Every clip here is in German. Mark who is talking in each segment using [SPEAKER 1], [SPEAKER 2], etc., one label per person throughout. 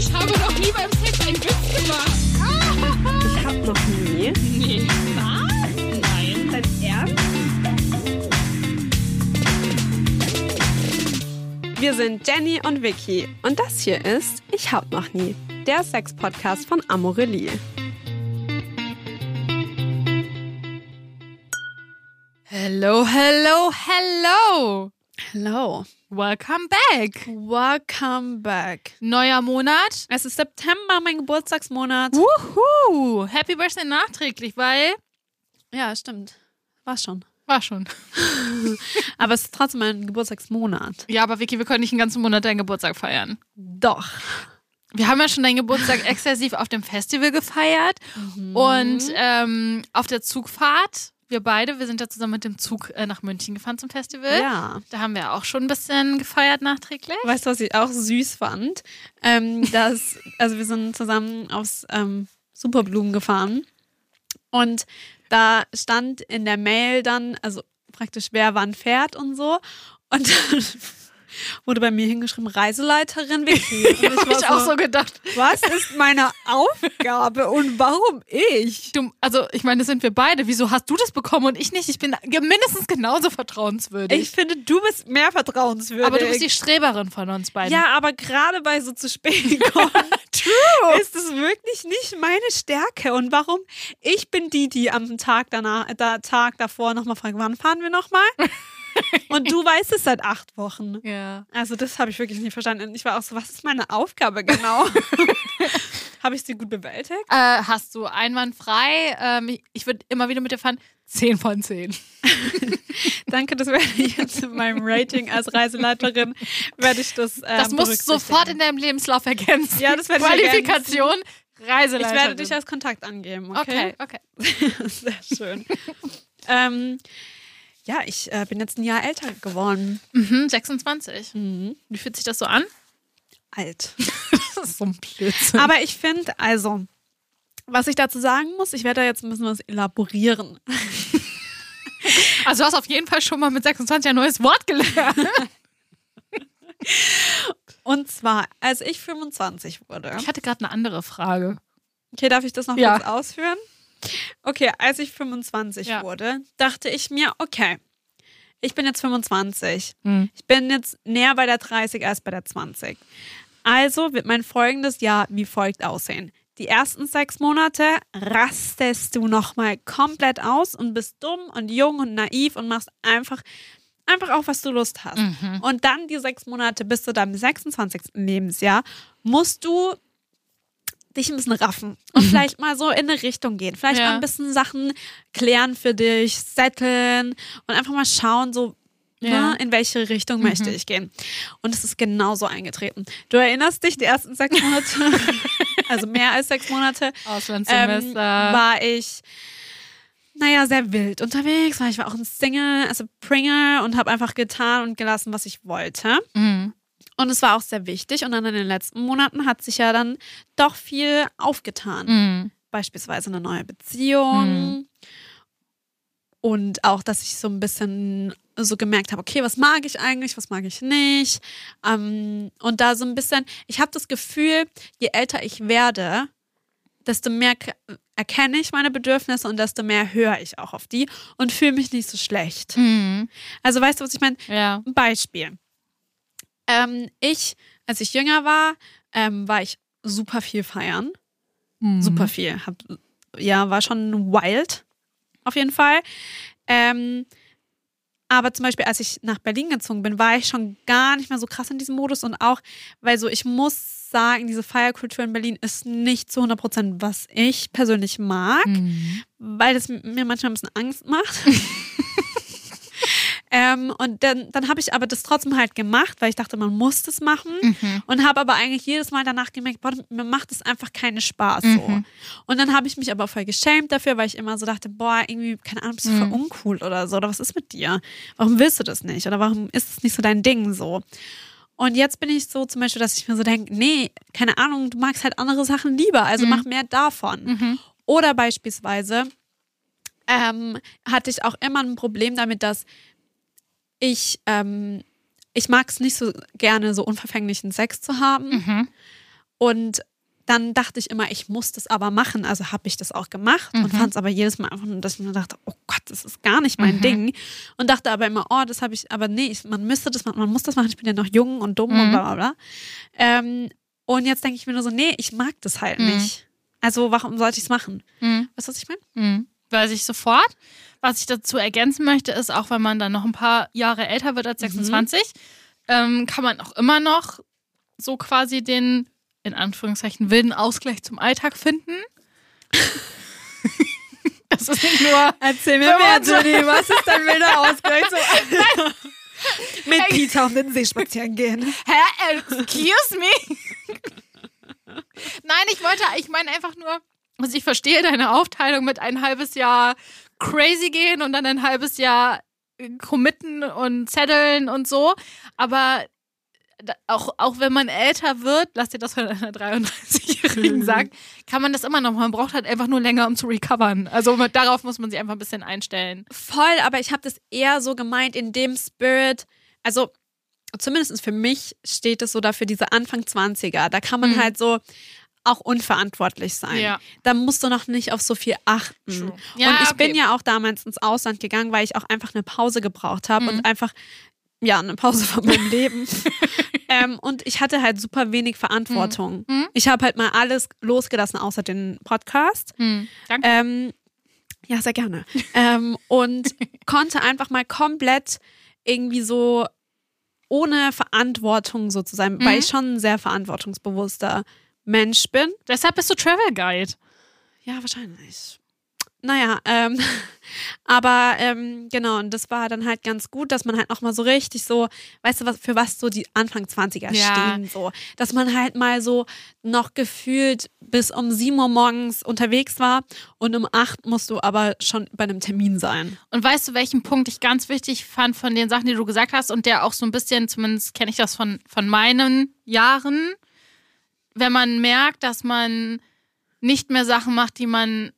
[SPEAKER 1] Ich habe noch nie beim Sex einen Witz gemacht.
[SPEAKER 2] Ich hab noch nie.
[SPEAKER 1] Nee. Was? Nein.
[SPEAKER 2] Dein Ernst? Wir sind Jenny und Vicky und das hier ist Ich hab noch nie, der Sex-Podcast von Amorelie.
[SPEAKER 1] Hello, hello, hello.
[SPEAKER 2] Hello.
[SPEAKER 1] Welcome back.
[SPEAKER 2] Welcome back.
[SPEAKER 1] Neuer Monat.
[SPEAKER 2] Es ist September, mein Geburtstagsmonat.
[SPEAKER 1] Wuhu. Happy Birthday nachträglich, weil
[SPEAKER 2] Ja, stimmt. War schon.
[SPEAKER 1] war schon.
[SPEAKER 2] Aber es ist trotzdem mein Geburtstagsmonat.
[SPEAKER 1] Ja, aber Vicky, wir können nicht einen ganzen Monat deinen Geburtstag feiern.
[SPEAKER 2] Doch.
[SPEAKER 1] Wir haben ja schon deinen Geburtstag exzessiv auf dem Festival gefeiert und ähm, auf der Zugfahrt. Wir beide, wir sind ja zusammen mit dem Zug äh, nach München gefahren zum Festival.
[SPEAKER 2] Ja.
[SPEAKER 1] Da haben wir auch schon ein bisschen gefeiert nachträglich.
[SPEAKER 2] Weißt du, was ich auch süß fand? Ähm, dass, also wir sind zusammen aufs ähm, Superblumen gefahren und da stand in der Mail dann, also praktisch wer wann fährt und so. Und dann wurde bei mir hingeschrieben, Reiseleiterin Vicky. Und ich
[SPEAKER 1] Hab
[SPEAKER 2] war
[SPEAKER 1] ich auch so gedacht.
[SPEAKER 2] was ist meine Aufgabe und warum ich?
[SPEAKER 1] Du, also, ich meine, das sind wir beide. Wieso hast du das bekommen und ich nicht? Ich bin mindestens genauso vertrauenswürdig.
[SPEAKER 2] Ich finde, du bist mehr vertrauenswürdig.
[SPEAKER 1] aber du bist die Streberin von uns beiden.
[SPEAKER 2] Ja, aber gerade bei so zu spät kommen, True. ist es wirklich nicht meine Stärke. Und warum? Ich bin die, die am Tag danach, da, Tag davor nochmal fragt, wann fahren wir nochmal? Und du weißt es seit acht Wochen.
[SPEAKER 1] Ja.
[SPEAKER 2] Also das habe ich wirklich nicht verstanden. Ich war auch so, was ist meine Aufgabe genau? habe ich sie gut bewältigt?
[SPEAKER 1] Äh, hast du einwandfrei. Ähm, ich würde immer wieder mit dir fahren. 10 von 10.
[SPEAKER 2] Danke, das werde ich jetzt in meinem Rating als Reiseleiterin, werde ich das ähm,
[SPEAKER 1] Das musst du sofort in deinem Lebenslauf ergänzen.
[SPEAKER 2] Ja, das werde ich
[SPEAKER 1] Qualifikation,
[SPEAKER 2] Ich
[SPEAKER 1] Reiseleiterin.
[SPEAKER 2] werde dich als Kontakt angeben,
[SPEAKER 1] Okay, okay.
[SPEAKER 2] Sehr schön. ähm, ja, ich äh, bin jetzt ein Jahr älter geworden.
[SPEAKER 1] Mhm, 26.
[SPEAKER 2] Mhm.
[SPEAKER 1] Wie fühlt sich das so an?
[SPEAKER 2] Alt.
[SPEAKER 1] Das ist so ein Blödsinn.
[SPEAKER 2] Aber ich finde, also, was ich dazu sagen muss, ich werde da jetzt ein bisschen was elaborieren.
[SPEAKER 1] Also du hast auf jeden Fall schon mal mit 26 ein neues Wort gelernt.
[SPEAKER 2] Und zwar, als ich 25 wurde.
[SPEAKER 1] Ich hatte gerade eine andere Frage.
[SPEAKER 2] Okay, darf ich das noch
[SPEAKER 1] Ja.
[SPEAKER 2] kurz ausführen? Okay, als ich 25
[SPEAKER 1] Ja.
[SPEAKER 2] wurde, dachte ich mir, okay, ich bin jetzt 25.
[SPEAKER 1] Hm.
[SPEAKER 2] Ich bin jetzt näher bei der 30 als bei der 20. Also wird mein folgendes Jahr wie folgt aussehen. Die ersten sechs Monate rastest du nochmal komplett aus und bist dumm und jung und naiv und machst einfach, einfach auch, was du Lust hast.
[SPEAKER 1] Mhm.
[SPEAKER 2] Und dann die sechs Monate bis zu deinem 26. Lebensjahr musst du dich ein bisschen raffen und vielleicht mal so in eine Richtung gehen. Vielleicht.
[SPEAKER 1] Ja.
[SPEAKER 2] mal ein bisschen Sachen klären für dich, setteln und einfach mal schauen, so
[SPEAKER 1] Ja.
[SPEAKER 2] ne, in welche Richtung
[SPEAKER 1] Mhm.
[SPEAKER 2] möchte ich gehen. Und es ist genauso eingetreten. Du erinnerst dich, die ersten sechs Monate, also mehr als sechs Monate, ähm, war ich, naja, sehr wild unterwegs. weil Ich war auch ein Single, also Pringer und habe einfach getan und gelassen, was ich wollte.
[SPEAKER 1] mhm.
[SPEAKER 2] Und es war auch sehr wichtig. Und dann in den letzten Monaten hat sich ja dann doch viel aufgetan.
[SPEAKER 1] Mhm.
[SPEAKER 2] Beispielsweise eine neue Beziehung. Und auch, dass ich so ein bisschen so gemerkt habe, okay, was mag ich eigentlich, was mag ich nicht. Ähm, und da so ein bisschen, ich habe das Gefühl, je älter ich werde, desto mehr erkenne ich meine Bedürfnisse und desto mehr höre ich auch auf die und fühle mich nicht so schlecht.
[SPEAKER 1] Mhm.
[SPEAKER 2] Also weißt du, was ich meine?
[SPEAKER 1] Ja.
[SPEAKER 2] Ein Beispiel. Ähm, ich, als ich jünger war, ähm, war ich super viel feiern.
[SPEAKER 1] Mhm.
[SPEAKER 2] Super viel. Hab, ja, war schon wild. Auf jeden Fall. Ähm, aber zum Beispiel, als ich nach Berlin gezogen bin, war ich schon gar nicht mehr so krass in diesem Modus und auch, weil so, ich muss sagen, diese Feierkultur in Berlin ist nicht zu 100 Prozent, was ich persönlich mag
[SPEAKER 1] Mhm.
[SPEAKER 2] weil es mir manchmal ein bisschen Angst macht. ähm, und dann, dann habe ich aber das trotzdem halt gemacht, weil ich dachte, man muss das machen.
[SPEAKER 1] Mhm.
[SPEAKER 2] Und habe aber eigentlich jedes Mal danach gemerkt, boah, mir macht es einfach keinen Spaß so.
[SPEAKER 1] Mhm.
[SPEAKER 2] Und dann habe ich mich aber voll geschämt dafür, weil ich immer so dachte, boah, irgendwie, keine Ahnung, bist du
[SPEAKER 1] Mhm.
[SPEAKER 2] voll uncool oder so. Oder was ist mit dir? Warum willst du das nicht? Oder warum ist es nicht so dein Ding so? Und jetzt bin ich so zum Beispiel, dass ich mir so denke, nee, keine Ahnung, du magst halt andere Sachen lieber, also
[SPEAKER 1] Mhm.
[SPEAKER 2] mach mehr davon.
[SPEAKER 1] Mhm.
[SPEAKER 2] Oder beispielsweise ähm, hatte ich auch immer ein Problem damit, dass ich, ähm, ich mag es nicht so gerne, so unverfänglichen Sex zu haben.
[SPEAKER 1] Mhm.
[SPEAKER 2] Und dann dachte ich immer, ich muss das aber machen. Also habe ich das auch gemacht und fand es aber jedes Mal einfach nur, dass ich mir dachte, oh Gott, das ist gar nicht mein Ding. Und dachte aber immer, oh, das habe ich, aber nee, ich, man müsste das machen, man muss das machen, ich bin ja noch jung und dumm und bla bla bla. Ähm, und jetzt denke ich mir nur so, nee, ich mag das halt nicht. Also warum sollte ich es machen?
[SPEAKER 1] Mhm.
[SPEAKER 2] Weißt du, was ich meine?
[SPEAKER 1] Mhm. Weiß ich sofort. Was ich dazu ergänzen möchte, ist, auch wenn man dann noch ein paar Jahre älter wird als 26, ähm, kann man auch immer noch so quasi den, in Anführungszeichen, wilden Ausgleich zum Alltag finden. das ist nicht nur.
[SPEAKER 2] Erzähl mir
[SPEAKER 1] so-
[SPEAKER 2] Jenny, was ist dein wilder Ausgleich? Mit Peter um den See spazieren gehen.
[SPEAKER 1] Hä? Excuse me? Nein, ich wollte, ich meine einfach nur, also ich verstehe deine Aufteilung mit ein halbes Jahr crazy gehen und dann ein halbes Jahr äh, committen und zetteln und so. Aber auch, auch wenn man älter wird, lass dir das von einer 33-Jährigen sagen, kann man das immer noch. Man braucht halt einfach nur länger, um zu recovern. Also mit, darauf muss man sich einfach ein bisschen einstellen.
[SPEAKER 2] Voll, aber ich habe das eher so gemeint in dem Spirit, also zumindest für mich steht es so dafür, diese Anfang 20er. Da kann man
[SPEAKER 1] Mhm.
[SPEAKER 2] halt so auch unverantwortlich sein.
[SPEAKER 1] Ja.
[SPEAKER 2] Da musst du noch nicht auf so viel achten.
[SPEAKER 1] True.
[SPEAKER 2] und
[SPEAKER 1] Ja,
[SPEAKER 2] ich
[SPEAKER 1] okay.
[SPEAKER 2] bin ja auch damals ins Ausland gegangen, weil ich auch einfach eine Pause gebraucht habe
[SPEAKER 1] Mhm.
[SPEAKER 2] und einfach, ja, eine Pause von meinem Leben. ähm, und ich hatte halt super wenig Verantwortung.
[SPEAKER 1] Mhm.
[SPEAKER 2] Ich habe halt mal alles losgelassen, außer den Podcast.
[SPEAKER 1] Hm, danke.
[SPEAKER 2] Ähm, ja, sehr gerne. ähm, und konnte einfach mal komplett irgendwie so ohne Verantwortung so zu sein,
[SPEAKER 1] Mhm.
[SPEAKER 2] weil ich schon ein sehr verantwortungsbewusster Mensch bin.
[SPEAKER 1] Deshalb bist du Travel Guide.
[SPEAKER 2] Ja, wahrscheinlich. Naja, ähm, aber ähm, genau, und das war dann halt ganz gut, dass man halt nochmal so richtig so, weißt du, was, für was so die Anfang 20er
[SPEAKER 1] Ja.
[SPEAKER 2] stehen, so. Dass man halt mal so noch gefühlt bis um 7 Uhr morgens unterwegs war und um 8 musst du aber schon bei einem Termin sein.
[SPEAKER 1] Und weißt du, welchen Punkt ich ganz wichtig fand von den Sachen, die du gesagt hast und der auch so ein bisschen, zumindest kenne ich das von, von meinen Jahren, wenn man merkt, dass man nicht mehr Sachen macht, die man,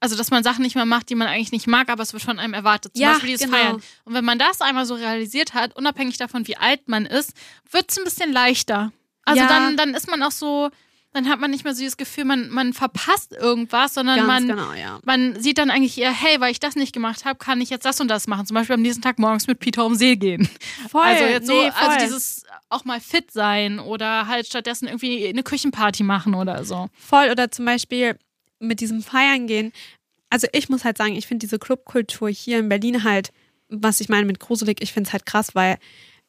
[SPEAKER 1] also dass man Sachen nicht mehr macht, die man eigentlich nicht mag, aber es wird von einem erwartet. Zum
[SPEAKER 2] Ja,
[SPEAKER 1] Beispiel dieses
[SPEAKER 2] genau.
[SPEAKER 1] Feiern. Und wenn man das einmal so realisiert hat, unabhängig davon, wie alt man ist, wird es ein bisschen leichter. Also
[SPEAKER 2] Ja.
[SPEAKER 1] dann, dann ist man auch so, dann hat man nicht mehr so dieses Gefühl, man, man verpasst irgendwas, sondern
[SPEAKER 2] Ganz
[SPEAKER 1] man,
[SPEAKER 2] genau, ja.
[SPEAKER 1] man sieht dann eigentlich eher, hey, weil ich das nicht gemacht habe, kann ich jetzt das und das machen. Zum Beispiel am nächsten Tag morgens mit Peter um See gehen.
[SPEAKER 2] Voll,
[SPEAKER 1] also jetzt so,
[SPEAKER 2] nee,
[SPEAKER 1] also
[SPEAKER 2] voll.
[SPEAKER 1] dieses auch mal fit sein oder halt stattdessen irgendwie eine Küchenparty machen oder so.
[SPEAKER 2] Voll oder zum Beispiel mit diesem Feiern gehen. Also ich muss halt sagen, ich finde diese Clubkultur hier in Berlin halt, was ich meine mit gruselig, ich finde es halt krass, weil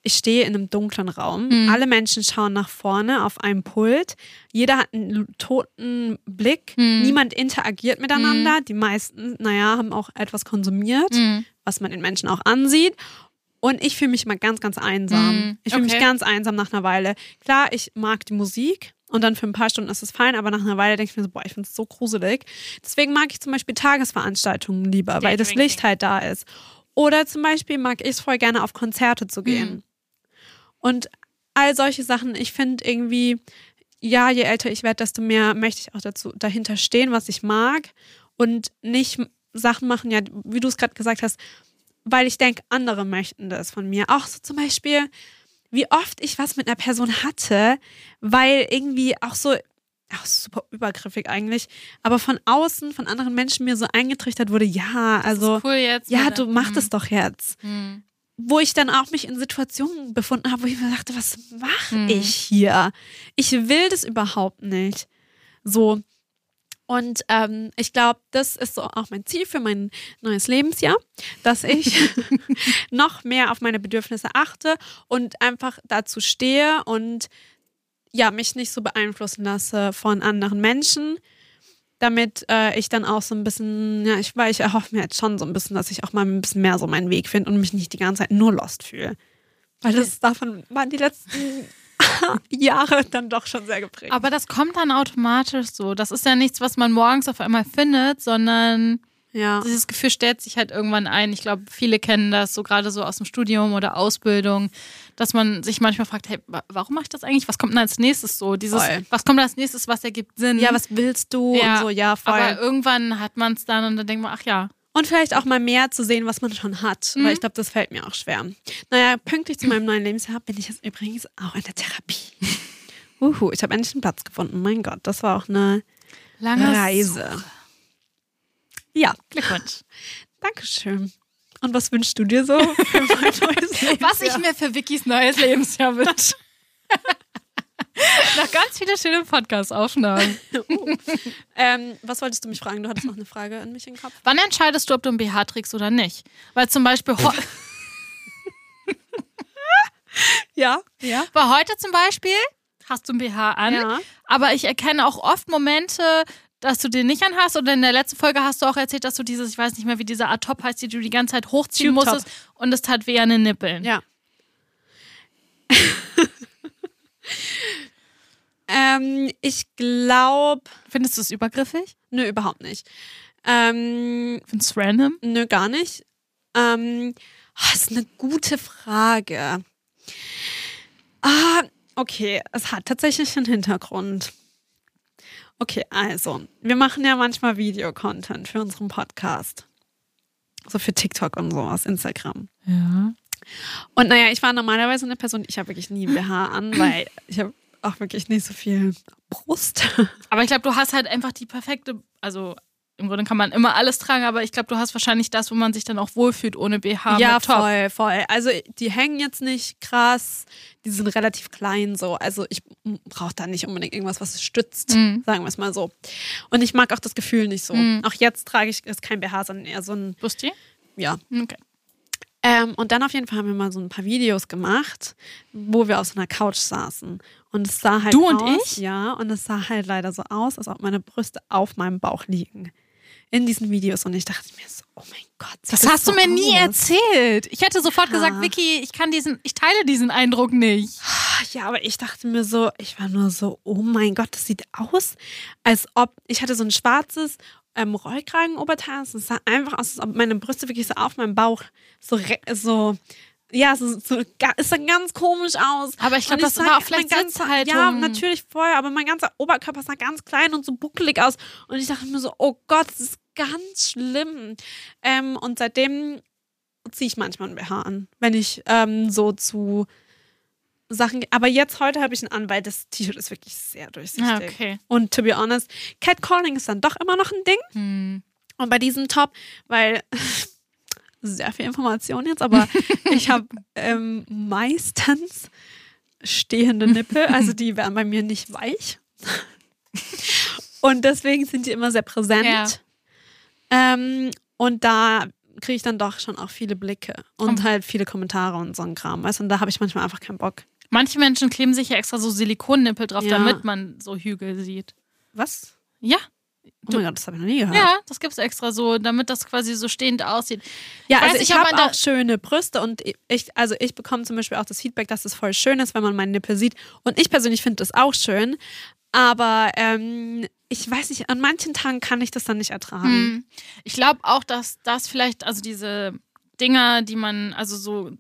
[SPEAKER 2] ich stehe in einem dunklen Raum.
[SPEAKER 1] Mhm.
[SPEAKER 2] Alle Menschen schauen nach vorne auf einem Pult. Jeder hat einen toten Blick.
[SPEAKER 1] Mhm.
[SPEAKER 2] Niemand interagiert miteinander. Die meisten, naja, haben auch etwas konsumiert,
[SPEAKER 1] Mhm.
[SPEAKER 2] was man den Menschen auch ansieht. Und ich fühle mich mal ganz, ganz einsam.
[SPEAKER 1] Mhm,
[SPEAKER 2] Ich fühle
[SPEAKER 1] okay.
[SPEAKER 2] mich ganz einsam nach einer Weile. Klar, ich mag die Musik und dann für ein paar Stunden ist es fein, aber nach einer Weile denke ich mir so, boah, ich finde es so gruselig. Deswegen mag ich zum Beispiel Tagesveranstaltungen lieber, weil das
[SPEAKER 1] Daydrinking.
[SPEAKER 2] Licht halt da ist. Oder zum Beispiel mag ich es voll gerne auf Konzerte zu gehen.
[SPEAKER 1] Mhm.
[SPEAKER 2] Und all solche Sachen, ich finde irgendwie, ja, je älter ich werde, desto mehr möchte ich auch dazu dahinter stehen, was ich mag und nicht Sachen machen, ja, wie du es gerade gesagt hast, weil ich denke, andere möchten das von mir. Auch so zum Beispiel, wie oft ich was mit einer Person hatte, weil irgendwie auch so, auch super übergriffig eigentlich, aber von außen, von anderen Menschen mir so eingetrichtert wurde, ja, also,
[SPEAKER 1] cool jetzt.
[SPEAKER 2] ja, du mach
[SPEAKER 1] Mhm.
[SPEAKER 2] das doch jetzt
[SPEAKER 1] Mhm.
[SPEAKER 2] wo ich dann auch mich in Situationen befunden habe, wo ich mir dachte, was mache
[SPEAKER 1] Hm.
[SPEAKER 2] ich hier? Ich will das überhaupt nicht. So. Und ähm, ich glaube, das ist so auch mein Ziel für mein neues Lebensjahr, dass ich noch mehr auf meine Bedürfnisse achte und einfach dazu stehe und ja, mich nicht so beeinflussen lasse von anderen Menschen, damit äh, ich dann auch so ein bisschen, ja, ich, weil ich erhoffe mir jetzt schon so ein bisschen, dass ich auch mal ein bisschen mehr so meinen Weg finde und mich nicht die ganze Zeit nur lost fühle. Weil das davon waren die letzten Jahre dann doch schon sehr geprägt.
[SPEAKER 1] Aber das kommt dann automatisch so. Das ist ja nichts, was man morgens auf einmal findet, sondern
[SPEAKER 2] ja.
[SPEAKER 1] dieses Gefühl stellt sich halt irgendwann ein. Ich glaube, viele kennen das, so gerade so aus dem Studium oder Ausbildung, dass man sich manchmal fragt, hey, wa- warum mache ich das eigentlich? Was kommt denn als nächstes so? Dieses,
[SPEAKER 2] Voll.
[SPEAKER 1] was kommt als nächstes, was ergibt Sinn?
[SPEAKER 2] Ja, was willst du?
[SPEAKER 1] Ja,
[SPEAKER 2] und so, ja, voll.
[SPEAKER 1] Aber irgendwann hat man es dann und dann denkt man, ach ja.
[SPEAKER 2] Und vielleicht auch mal mehr zu sehen, was man schon hat.
[SPEAKER 1] Mhm.
[SPEAKER 2] Weil ich glaube, das fällt mir auch schwer. Naja, pünktlich zu meinem neuen Lebensjahr bin ich jetzt übrigens auch in der Therapie. Uhu, ich habe endlich einen Platz gefunden. Mein Gott, das war auch eine
[SPEAKER 1] Lange
[SPEAKER 2] Reise. Ja,
[SPEAKER 1] Glückwunsch.
[SPEAKER 2] Dankeschön. Und was wünschst du dir so für mein neues Leben?
[SPEAKER 1] Was ich mir für Vickys neues Lebensjahr wünsche. Noch ganz viele schöne Podcast-Aufnahmen.
[SPEAKER 2] ähm, was wolltest du mich fragen? Du hattest noch eine Frage an mich im Kopf.
[SPEAKER 1] Wann entscheidest du, ob du ein BH trägst oder nicht? Weil zum Beispiel,
[SPEAKER 2] Ja, ja.
[SPEAKER 1] weil heute zum Beispiel hast du ein BH an,
[SPEAKER 2] Ja.
[SPEAKER 1] aber ich erkenne auch oft Momente, dass du den nicht anhast. Und in der letzten Folge hast du auch erzählt, dass du dieses, ich weiß nicht mehr, wie dieser Art Top heißt, die du die ganze Zeit hochziehen
[SPEAKER 2] Tube
[SPEAKER 1] musstest und es tat weh an den Nippeln.
[SPEAKER 2] Ja. Ähm, ich glaube,
[SPEAKER 1] Findest du es übergriffig?
[SPEAKER 2] nö, überhaupt nicht. Ähm,
[SPEAKER 1] Findest du es random?
[SPEAKER 2] nö, gar nicht. Ähm, das ist eine gute Frage. Ah, okay, es hat tatsächlich einen Hintergrund. Okay, also, wir machen ja manchmal Videocontent für unseren Podcast. So für TikTok und sowas, Instagram.
[SPEAKER 1] Ja.
[SPEAKER 2] Und naja, ich war normalerweise eine Person, ich habe wirklich nie BH an, weil ich habe auch wirklich nicht so viel Brust.
[SPEAKER 1] Aber ich glaube, du hast halt einfach die perfekte, also im Grunde kann man immer alles tragen, aber ich glaube, du hast wahrscheinlich das, wo man sich dann auch wohlfühlt ohne BH.
[SPEAKER 2] ja, voll, voll. Also die hängen jetzt nicht krass, die sind relativ klein so. Also ich brauche da nicht unbedingt irgendwas, was es stützt,
[SPEAKER 1] Mhm.
[SPEAKER 2] sagen wir es mal so. Und ich mag auch das Gefühl nicht so.
[SPEAKER 1] Mhm.
[SPEAKER 2] Auch jetzt trage ich ist kein BH, sondern eher so ein,
[SPEAKER 1] Busti?
[SPEAKER 2] ja.
[SPEAKER 1] Okay.
[SPEAKER 2] Ähm, und dann auf jeden Fall haben wir mal so ein paar Videos gemacht, wo wir auf so einer Couch saßen. Und es sah halt
[SPEAKER 1] Du und
[SPEAKER 2] aus,
[SPEAKER 1] ich?
[SPEAKER 2] Ja, und es sah halt leider so aus, als ob meine Brüste auf meinem Bauch liegen. In diesen Videos. Und ich dachte mir so, oh mein Gott. sieht
[SPEAKER 1] Das hast
[SPEAKER 2] so
[SPEAKER 1] du mir nie
[SPEAKER 2] aus?
[SPEAKER 1] erzählt. Ich hätte sofort
[SPEAKER 2] Ja.
[SPEAKER 1] gesagt, Vicky, ich kann diesen, ich teile diesen Eindruck nicht.
[SPEAKER 2] Ja, aber ich dachte mir so, ich war nur so, oh mein Gott, das sieht aus, als ob ich hatte so ein schwarzes ähm, Rollkragenoberteil. Es sah einfach aus, als ob meine Brüste wirklich so auf meinem Bauch so, so ja, so, so, ga- es sah ganz komisch aus.
[SPEAKER 1] Aber ich glaube, das
[SPEAKER 2] sah-
[SPEAKER 1] war auch vielleicht
[SPEAKER 2] ganzer-
[SPEAKER 1] Sitzhaltung.
[SPEAKER 2] Ja, natürlich voll, aber mein ganzer Oberkörper sah ganz klein und so buckelig aus. Und ich dachte mir so, oh Gott, das ist ganz schlimm. Ähm, und seitdem ziehe ich manchmal ein BH an, wenn ich ähm, so zu Sachen. Aber jetzt heute habe ich ihn an, weil das T-Shirt ist wirklich sehr durchsichtig.
[SPEAKER 1] Ja, okay.
[SPEAKER 2] Und to be honest, Catcalling ist dann doch immer noch ein Ding.
[SPEAKER 1] Hm.
[SPEAKER 2] Und bei diesem Top, weil sehr viel Information jetzt, aber ich habe ähm, meistens stehende Nippel, also die werden bei mir nicht weich. Und deswegen sind die immer sehr präsent.
[SPEAKER 1] Ja.
[SPEAKER 2] Ähm, und da kriege ich dann doch schon auch viele Blicke und
[SPEAKER 1] Mhm.
[SPEAKER 2] halt viele Kommentare und so ein Kram. Weißt und da habe ich manchmal einfach keinen Bock.
[SPEAKER 1] Manche Menschen kleben sich ja extra so Silikonnippel drauf,
[SPEAKER 2] Ja.
[SPEAKER 1] damit man so Hügel sieht.
[SPEAKER 2] Was?
[SPEAKER 1] Ja,
[SPEAKER 2] Oh mein Gott, das habe ich noch nie gehört.
[SPEAKER 1] ja, das gibt's extra so, damit das quasi so stehend aussieht.
[SPEAKER 2] Ja, also ich
[SPEAKER 1] ob
[SPEAKER 2] habe
[SPEAKER 1] man da-
[SPEAKER 2] auch schöne Brüste und ich, also ich bekomme zum Beispiel auch das Feedback, dass es voll schön ist, wenn man meinen Nippel sieht. Und ich persönlich finde das auch schön. Aber ähm, ich weiß nicht, an manchen Tagen kann ich das dann nicht ertragen.
[SPEAKER 1] Hm. Ich glaube auch, dass das vielleicht, also diese Dinger, die man, also so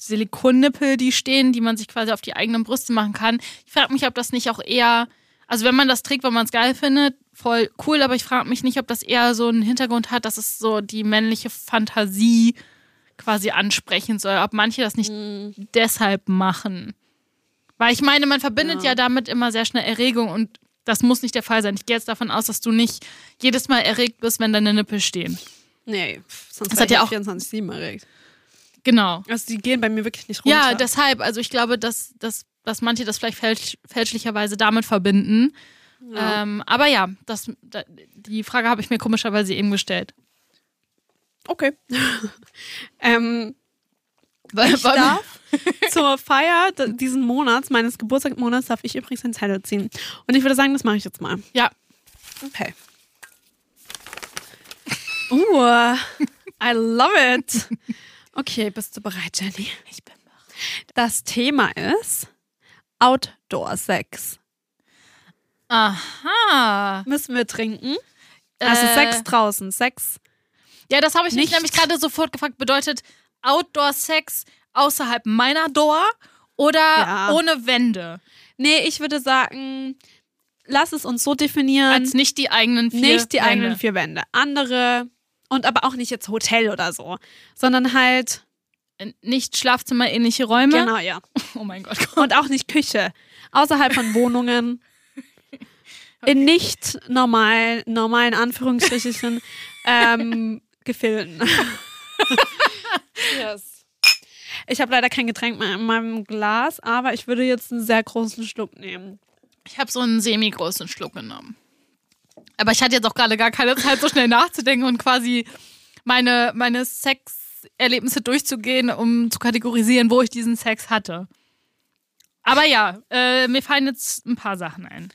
[SPEAKER 1] Silikonnippel, die stehen, die man sich quasi auf die eigenen Brüste machen kann. Ich frage mich, ob das nicht auch eher, also wenn man das trägt, weil man es geil findet, voll cool, aber ich frage mich nicht, ob das eher so einen Hintergrund hat, dass es so die männliche Fantasie quasi ansprechen soll, ob manche das nicht
[SPEAKER 2] Hm.
[SPEAKER 1] deshalb machen. Weil ich meine, man verbindet
[SPEAKER 2] Ja.
[SPEAKER 1] ja. damit immer sehr schnell Erregung und das muss nicht der Fall sein. Ich gehe jetzt davon aus, dass du nicht jedes Mal erregt bist, wenn deine Nippel stehen.
[SPEAKER 2] Nee, sonst
[SPEAKER 1] Das hat ja
[SPEAKER 2] ich
[SPEAKER 1] auch-
[SPEAKER 2] 24-7 erregt.
[SPEAKER 1] Genau.
[SPEAKER 2] Also die gehen bei mir wirklich nicht runter.
[SPEAKER 1] Ja, deshalb, also ich glaube, dass, dass, dass manche das vielleicht fälsch, fälschlicherweise damit verbinden.
[SPEAKER 2] Ja.
[SPEAKER 1] Ähm, aber ja, das, da, die Frage habe ich mir komischerweise eben gestellt.
[SPEAKER 2] Okay. ähm, ich darf zur Feier diesen Monats, meines Geburtstagsmonats, darf ich übrigens den Zettel ziehen. Und ich würde sagen, das mache ich jetzt mal.
[SPEAKER 1] Ja,
[SPEAKER 2] Okay. Uh, I love it. Okay, bist du bereit, Jenny?
[SPEAKER 1] ich bin
[SPEAKER 2] Das Thema ist Outdoor-Sex.
[SPEAKER 1] Aha.
[SPEAKER 2] Müssen wir trinken? Also
[SPEAKER 1] Äh,
[SPEAKER 2] Sex draußen, Sex.
[SPEAKER 1] Ja, das habe ich mich nämlich gerade sofort gefragt. Bedeutet Outdoor-Sex außerhalb meiner Door oder
[SPEAKER 2] Ja.
[SPEAKER 1] ohne Wände?
[SPEAKER 2] Nee, ich würde sagen, lass es uns so definieren.
[SPEAKER 1] Als nicht die eigenen vier
[SPEAKER 2] nicht die
[SPEAKER 1] Wände.
[SPEAKER 2] eigenen vier Wände. Andere und aber auch nicht jetzt Hotel oder so, sondern halt
[SPEAKER 1] nicht Schlafzimmer-ähnliche Räume.
[SPEAKER 2] Genau, ja.
[SPEAKER 1] Oh mein Gott.
[SPEAKER 2] Und auch nicht Küche. Außerhalb von Wohnungen. In nicht normalen, normalen Anführungsstrichen, ähm, Gefilden. yes. Ich habe leider kein Getränk mehr in meinem Glas, aber ich würde jetzt einen sehr großen Schluck nehmen.
[SPEAKER 1] Ich habe so einen semi-großen Schluck genommen. Aber ich hatte jetzt auch gerade gar keine Zeit, so schnell nachzudenken und quasi meine, meine Sexerlebnisse durchzugehen, um zu kategorisieren, wo ich diesen Sex hatte. Aber ja, äh, mir fallen jetzt ein paar Sachen ein.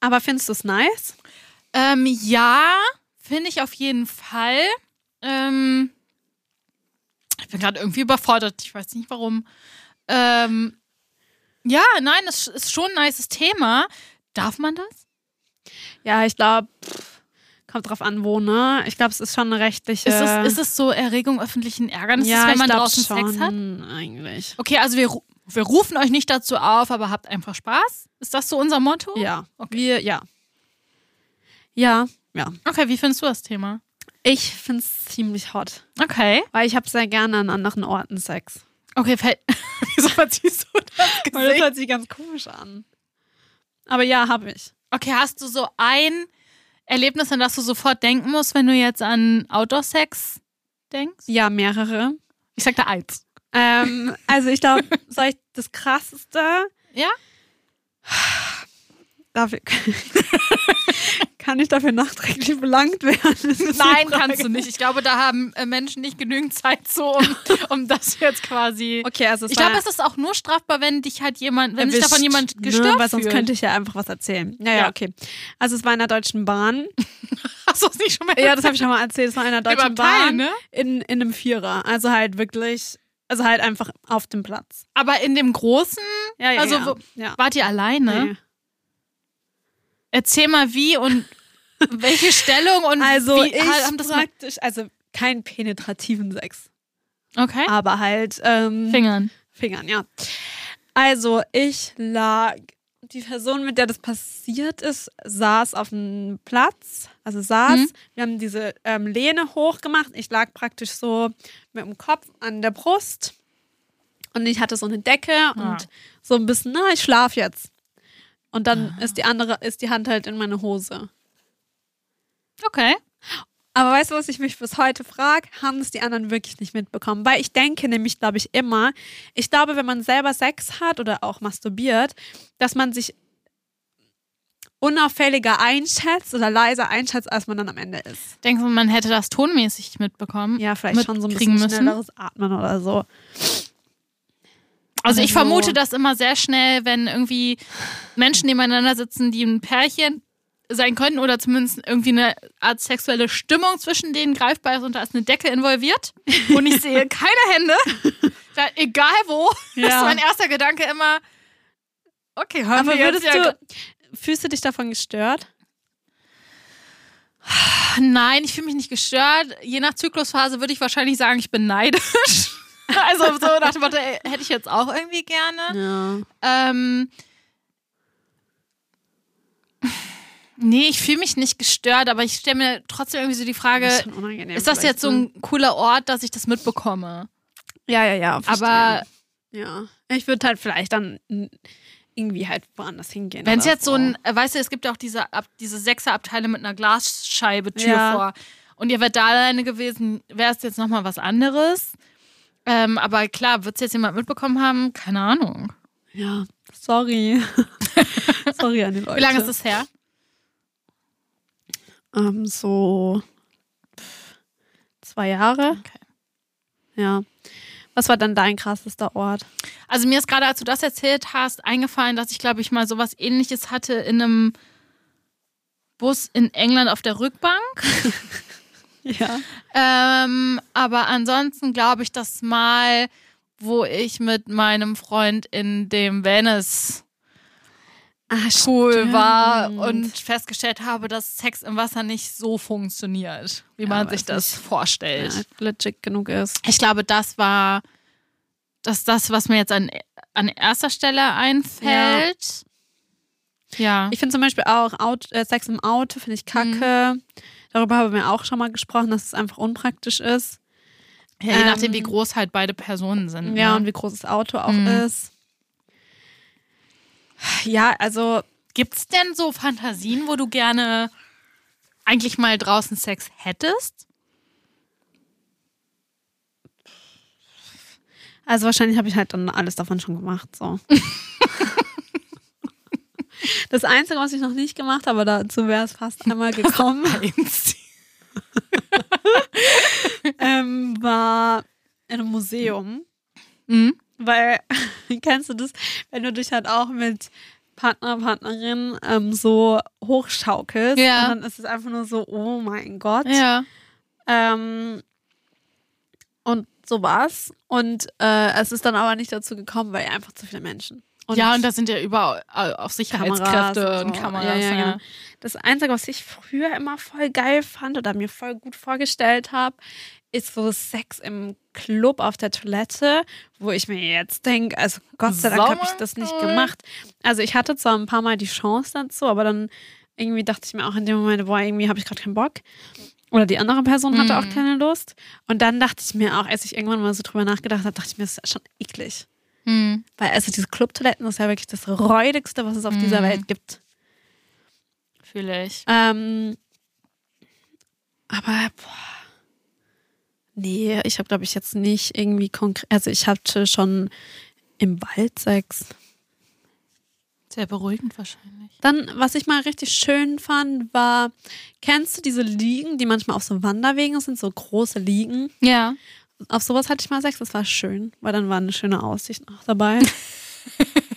[SPEAKER 2] Aber findest du es nice?
[SPEAKER 1] Ähm, ja, finde ich auf jeden Fall. Ähm, ich bin gerade irgendwie überfordert. Ich weiß nicht warum. Ähm, ja, nein, das ist schon ein nices Thema. Darf man das?
[SPEAKER 2] Ja, ich glaube, kommt drauf an, wo, ne? Ich glaube, es ist schon eine rechtliche.
[SPEAKER 1] Ist es, ist es so Erregung öffentlichen Ärgernisses,
[SPEAKER 2] ja,
[SPEAKER 1] wenn man draußen
[SPEAKER 2] schon,
[SPEAKER 1] Sex hat?
[SPEAKER 2] Eigentlich.
[SPEAKER 1] Okay, also wir, wir rufen euch nicht dazu auf, aber habt einfach Spaß. Ist das so unser Motto?
[SPEAKER 2] Ja. Wir, ja. Ja, ja.
[SPEAKER 1] Okay, wie findest du das Thema?
[SPEAKER 2] Ich finde es ziemlich hot.
[SPEAKER 1] Okay.
[SPEAKER 2] Weil ich habe sehr gerne an anderen Orten Sex.
[SPEAKER 1] Okay, fällt. Wieso verziehst du das
[SPEAKER 2] Weil das hört sich ganz komisch an. Aber ja, habe ich.
[SPEAKER 1] Okay, hast du so ein Erlebnis, an das du sofort denken musst, wenn du jetzt an Outdoor-Sex denkst?
[SPEAKER 2] Ja, mehrere.
[SPEAKER 1] Ich sag da eins.
[SPEAKER 2] Ähm, also ich glaube, soll ich das krasseste.
[SPEAKER 1] Ja?
[SPEAKER 2] Darf ich, kann ich dafür nachträglich belangt werden?
[SPEAKER 1] Nein, kannst du nicht. Ich glaube, da haben äh, Menschen nicht genügend Zeit so, um, um das jetzt quasi.
[SPEAKER 2] Okay, also
[SPEAKER 1] Ich glaube, es ist auch nur strafbar, wenn dich halt jemand, wenn sich
[SPEAKER 2] erwischt,
[SPEAKER 1] davon jemand
[SPEAKER 2] ne?
[SPEAKER 1] gestört
[SPEAKER 2] Weil sonst
[SPEAKER 1] fühlt.
[SPEAKER 2] könnte ich ja einfach was erzählen. Ja, ja, okay. Also es war in der Deutschen Bahn.
[SPEAKER 1] Hast du es nicht schon mal
[SPEAKER 2] Ja, das habe ich schon mal erzählt. Es war in der Deutschen
[SPEAKER 1] Teil,
[SPEAKER 2] Bahn.
[SPEAKER 1] ne?
[SPEAKER 2] In, in einem Vierer. Also halt wirklich, also halt einfach auf dem Platz.
[SPEAKER 1] Aber in dem großen,
[SPEAKER 2] Ja, ja,
[SPEAKER 1] Also
[SPEAKER 2] ja.
[SPEAKER 1] wo-
[SPEAKER 2] ja.
[SPEAKER 1] wart ihr alleine?
[SPEAKER 2] Nee.
[SPEAKER 1] Erzähl mal wie und welche Stellung und
[SPEAKER 2] Also
[SPEAKER 1] wie
[SPEAKER 2] ich
[SPEAKER 1] haben das
[SPEAKER 2] praktisch, also keinen penetrativen Sex,
[SPEAKER 1] Okay.
[SPEAKER 2] aber halt ähm,
[SPEAKER 1] Fingern.
[SPEAKER 2] Fingern, ja. Also ich lag, die Person, mit der das passiert ist, saß auf dem Platz, also saß.
[SPEAKER 1] Mhm.
[SPEAKER 2] Wir haben diese ähm, Lehne hochgemacht. Ich lag praktisch so mit dem Kopf an der Brust und ich hatte so eine Decke
[SPEAKER 1] Ah.
[SPEAKER 2] und so ein bisschen, na, ich schlaf jetzt. Und dann ist die andere, ist die Hand halt in meine Hose.
[SPEAKER 1] Okay.
[SPEAKER 2] Aber weißt du, was ich mich bis heute frage? Haben es die anderen wirklich nicht mitbekommen? Weil ich denke nämlich, glaube ich, immer, ich glaube, wenn man selber Sex hat oder auch masturbiert, dass man sich unauffälliger einschätzt oder leiser einschätzt, als man dann am Ende ist.
[SPEAKER 1] Denkst du, man hätte das tonmäßig mitbekommen?
[SPEAKER 2] Ja, vielleicht schon so ein bisschen
[SPEAKER 1] müssen?
[SPEAKER 2] schnelleres Atmen oder so.
[SPEAKER 1] Also ich vermute das immer sehr schnell, wenn irgendwie Menschen nebeneinander sitzen, die ein Pärchen sein können oder zumindest irgendwie eine Art sexuelle Stimmung zwischen denen greifbar ist und da ist eine Decke involviert und ich sehe keine Hände, da, egal wo,
[SPEAKER 2] Ja.
[SPEAKER 1] ist mein erster Gedanke immer, okay, haben
[SPEAKER 2] Aber
[SPEAKER 1] wir jetzt
[SPEAKER 2] würdest
[SPEAKER 1] ja
[SPEAKER 2] du, fühlst du dich davon gestört?
[SPEAKER 1] Nein, ich fühle mich nicht gestört. Je nach Zyklusphase würde ich wahrscheinlich sagen, ich bin neidisch. also so nach dem Motto, hätte ich jetzt auch irgendwie gerne.
[SPEAKER 2] Ja.
[SPEAKER 1] Ähm, nee, ich fühle mich nicht gestört, aber ich stelle mir trotzdem irgendwie so die Frage,
[SPEAKER 2] ist, schon unangenehm
[SPEAKER 1] ist das jetzt so
[SPEAKER 2] ne?
[SPEAKER 1] ein cooler Ort, dass ich das mitbekomme?
[SPEAKER 2] Ja, ja, ja.
[SPEAKER 1] Aber
[SPEAKER 2] verstehe. ja. Ich würde halt vielleicht dann irgendwie halt woanders hingehen.
[SPEAKER 1] wenn es jetzt so ein, äh, weißt du, es gibt ja auch diese, Ab diese Sechserabteile mit einer Glasscheibe Tür
[SPEAKER 2] Ja.
[SPEAKER 1] vor und ihr wärt da alleine gewesen, wäre es jetzt nochmal was anderes. Ähm, aber klar, wird es jetzt jemand mitbekommen haben? Keine Ahnung.
[SPEAKER 2] Ja, sorry. sorry an die Leute.
[SPEAKER 1] Wie lange ist das her?
[SPEAKER 2] Ähm, so zwei Jahre.
[SPEAKER 1] Okay.
[SPEAKER 2] Ja. Was war dann dein krassester Ort?
[SPEAKER 1] Also mir ist gerade, als du das erzählt hast, eingefallen, dass ich, glaube ich, mal sowas ähnliches hatte in einem Bus in England auf der Rückbank.
[SPEAKER 2] Ja.
[SPEAKER 1] Ähm, aber ansonsten glaube ich, das Mal, wo ich mit meinem Freund in dem Venice
[SPEAKER 2] Ah,
[SPEAKER 1] Pool
[SPEAKER 2] stimmt.
[SPEAKER 1] war und festgestellt habe, dass Sex im Wasser nicht so funktioniert, wie
[SPEAKER 2] Ja,
[SPEAKER 1] man sich das vorstellt.
[SPEAKER 2] ja, legit genug ist.
[SPEAKER 1] Ich glaube, das war das, das was mir jetzt an, an erster Stelle einfällt. Ja.
[SPEAKER 2] Ich finde zum Beispiel auch Auto, äh, Sex im Auto finde ich kacke. Darüber haben wir auch schon mal gesprochen, dass es einfach unpraktisch ist.
[SPEAKER 1] Ja, je nachdem, wie
[SPEAKER 2] Ähm,
[SPEAKER 1] groß halt beide Personen sind.
[SPEAKER 2] Ja,
[SPEAKER 1] ne?
[SPEAKER 2] und wie groß das Auto auch
[SPEAKER 1] Mhm.
[SPEAKER 2] ist. Ja, also
[SPEAKER 1] Gibt's denn so Fantasien, wo du gerne eigentlich mal draußen Sex hättest?
[SPEAKER 2] Also wahrscheinlich habe ich halt dann alles davon schon gemacht. So. das Einzige, was ich noch nicht gemacht habe, dazu wäre es fast einmal gekommen, ähm, war in einem Museum.
[SPEAKER 1] Mhm.
[SPEAKER 2] Weil, kennst du das, wenn du dich halt auch mit Partner, Partnerin ähm, so hochschaukelst
[SPEAKER 1] Ja.
[SPEAKER 2] und dann ist es einfach nur so, oh mein Gott.
[SPEAKER 1] Ja.
[SPEAKER 2] Ähm, und so war's. Und äh, es ist dann aber nicht dazu gekommen, weil einfach zu viele Menschen.
[SPEAKER 1] ja, und da sind ja überall äh, auf Sicherheitskräfte
[SPEAKER 2] Kameras
[SPEAKER 1] und
[SPEAKER 2] so.
[SPEAKER 1] Kameras.
[SPEAKER 2] Ja, ja,
[SPEAKER 1] ja.
[SPEAKER 2] genau. Das Einzige, was ich früher immer voll geil fand oder mir voll gut vorgestellt habe, ist so Sex im Club auf der Toilette, wo ich mir jetzt denke, also Gott sei Dank habe ich das nicht gemacht. Also ich hatte zwar ein paar Mal die Chance dazu, aber dann irgendwie dachte ich mir auch in dem Moment, boah, irgendwie habe ich gerade keinen Bock. Oder die andere Person hatte
[SPEAKER 1] Mhm.
[SPEAKER 2] auch keine Lust. Und dann dachte ich mir auch, als ich irgendwann mal so drüber nachgedacht habe, dachte ich mir, das ist schon eklig.
[SPEAKER 1] Hm.
[SPEAKER 2] Weil also diese Clubtoiletten ist ja wirklich das räudigste, was es auf dieser
[SPEAKER 1] Mhm.
[SPEAKER 2] Welt gibt.
[SPEAKER 1] Fühle ich.
[SPEAKER 2] Ähm, aber boah, nee, ich habe glaube ich jetzt nicht irgendwie konkret, also ich hatte schon im Wald Sex.
[SPEAKER 1] Sehr beruhigend wahrscheinlich.
[SPEAKER 2] Dann, was ich mal richtig schön fand, war, kennst du diese Liegen, die manchmal auf so Wanderwegen sind, so große Liegen?
[SPEAKER 1] Ja.
[SPEAKER 2] Auf sowas hatte ich mal Sex, das war schön, weil dann war eine schöne Aussicht auch dabei.